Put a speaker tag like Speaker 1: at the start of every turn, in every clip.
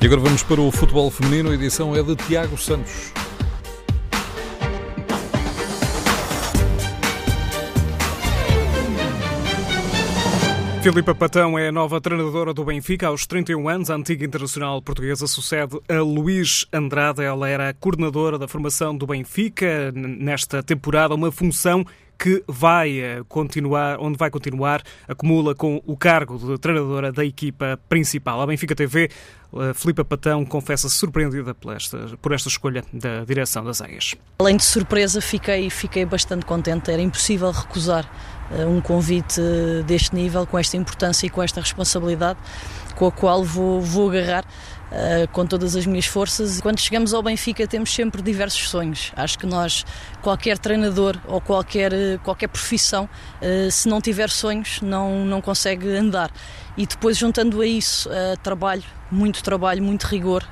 Speaker 1: E agora vamos para o futebol feminino. A edição é de Tiago Santos.
Speaker 2: Filipa Patão é a nova treinadora do Benfica. Aos 31 anos, a antiga internacional portuguesa sucede a Luís Andrade. Ela era a coordenadora da formação do Benfica nesta temporada, uma função que vai eh, continuar, onde vai continuar, acumula com o cargo de treinadora da equipa principal. A Benfica TV, a Filipa Patão confessa-se surpreendida por esta, por esta escolha da direção das Águias.
Speaker 3: Além de surpresa, fiquei, fiquei bastante contente. Era impossível recusar uh, um convite deste nível, com esta importância e com esta responsabilidade, com a qual vou, vou agarrar uh, com todas as minhas forças. Quando chegamos ao Benfica temos sempre diversos sonhos. Acho que nós, qualquer treinador ou qualquer, qualquer profissão, uh, se não tiver sonhos, não, não consegue andar. E depois juntando a isso uh, trabalho, muito trabalho, muito rigor,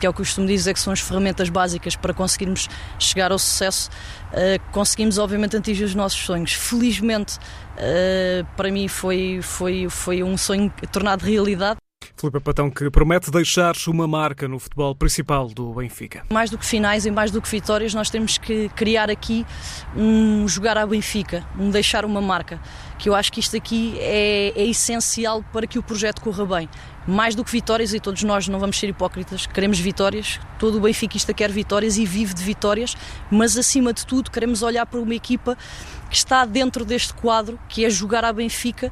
Speaker 3: que é o que eu costumo dizer que são as ferramentas básicas para conseguirmos chegar ao sucesso, conseguimos obviamente atingir os nossos sonhos. Felizmente para mim foi, foi, foi um sonho tornado realidade.
Speaker 2: Filipe Patão, que promete deixar uma marca no futebol principal do Benfica.
Speaker 3: Mais do que finais e mais do que vitórias, nós temos que criar aqui um jogar à Benfica, um deixar uma marca, que eu acho que isto aqui é, é essencial para que o projeto corra bem. Mais do que vitórias, e todos nós não vamos ser hipócritas, queremos vitórias, todo o benfiquista quer vitórias e vive de vitórias, mas acima de tudo queremos olhar para uma equipa que está dentro deste quadro, que é jogar à Benfica.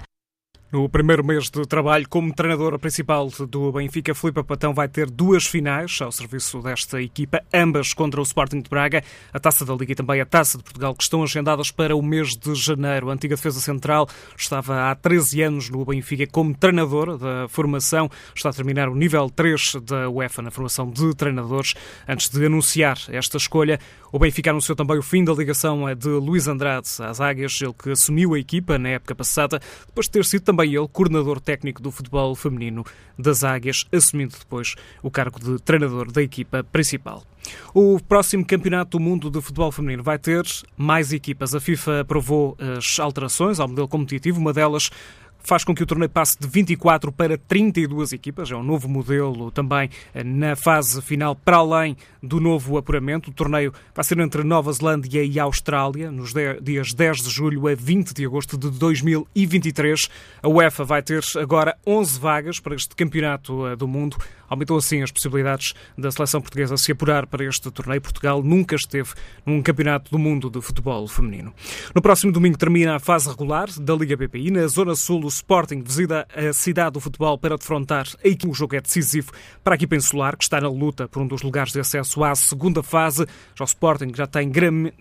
Speaker 2: No primeiro mês de trabalho como treinadora principal do Benfica, Filipe Patão vai ter duas finais ao serviço desta equipa, ambas contra o Sporting de Braga, a Taça da Liga e também a Taça de Portugal, que estão agendadas para o mês de janeiro. A antiga defesa central estava há 13 anos no Benfica como treinadora da formação, está a terminar o nível 3 da UEFA na formação de treinadores. Antes de anunciar esta escolha, o Benfica anunciou também o fim da ligação de Luís Andrade às Águias, ele que assumiu a equipa na época passada, depois de ter sido também ele coordenador técnico do futebol feminino das Águias, assumindo depois o cargo de treinador da equipa principal. O próximo Campeonato do Mundo de Futebol Feminino vai ter mais equipas. A FIFA aprovou as alterações ao modelo competitivo, uma delas faz com que o torneio passe de 24 para 32 equipas. É um novo modelo também eh, na fase final, para além do novo apuramento. O torneio vai ser entre Nova Zelândia e Austrália, nos dias 10 de julho a 20 de agosto de 2023. A UEFA vai ter agora 11 vagas para este campeonato eh, do mundo. Aumentou assim as possibilidades da seleção portuguesa se apurar para este torneio. Portugal nunca esteve num campeonato do mundo de futebol feminino. No próximo domingo termina a fase regular da Liga BPI. Na Zona Sul, o Sporting visita a cidade do futebol para defrontar a equipe. O jogo é decisivo para a equipa insular, que está na luta por um dos lugares de acesso à segunda fase. Já o Sporting já tem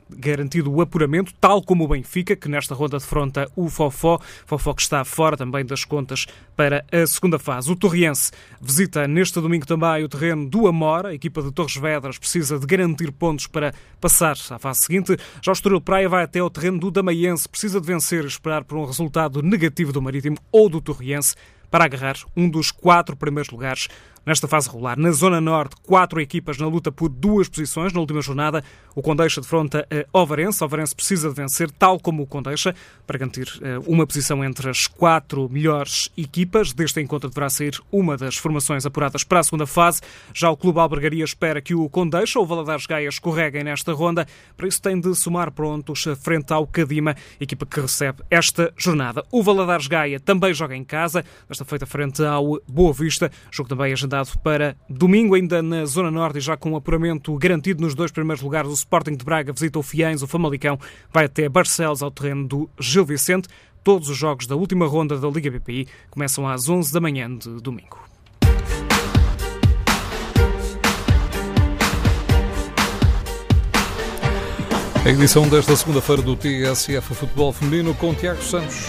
Speaker 2: garantido o apuramento, tal como o Benfica, que nesta ronda defronta o Fofó. Fofó que está fora também das contas para a segunda fase. O Torriense visita neste domingo também o terreno do Amora. A equipa de Torres Vedras precisa de garantir pontos para passar à fase seguinte. Já o Estoril Praia vai até o terreno do Damaiense. Precisa de vencer e esperar por um resultado negativo do Marítimo ou do Torriense para agarrar um dos quatro primeiros lugares nesta fase regular. Na Zona Norte, quatro equipas na luta por duas posições. Na última jornada, o Condeixa defronta a Ovarense. Ovarense precisa de vencer, tal como o Condeixa, para garantir eh, uma posição entre as quatro melhores equipas. Deste encontro deverá sair uma das formações apuradas para a segunda fase. Já o Clube Albergaria espera que o Condeixa ou o Valadares Gaia escorreguem nesta ronda. Para isso tem de somar prontos frente ao Cadima, equipa que recebe esta jornada. O Valadares Gaia também joga em casa, desta feita frente ao Boa Vista. Jogo também agendado agendado para domingo, ainda na Zona Norte, e já com um apuramento garantido nos dois primeiros lugares. O Sporting de Braga visita o Fiães, o Famalicão vai até Barcelos, ao terreno do Gil Vicente. Todos os jogos da última ronda da Liga BPI começam às 11 da manhã de domingo.
Speaker 1: A edição desta segunda-feira do TSF Futebol Feminino com Tiago Santos.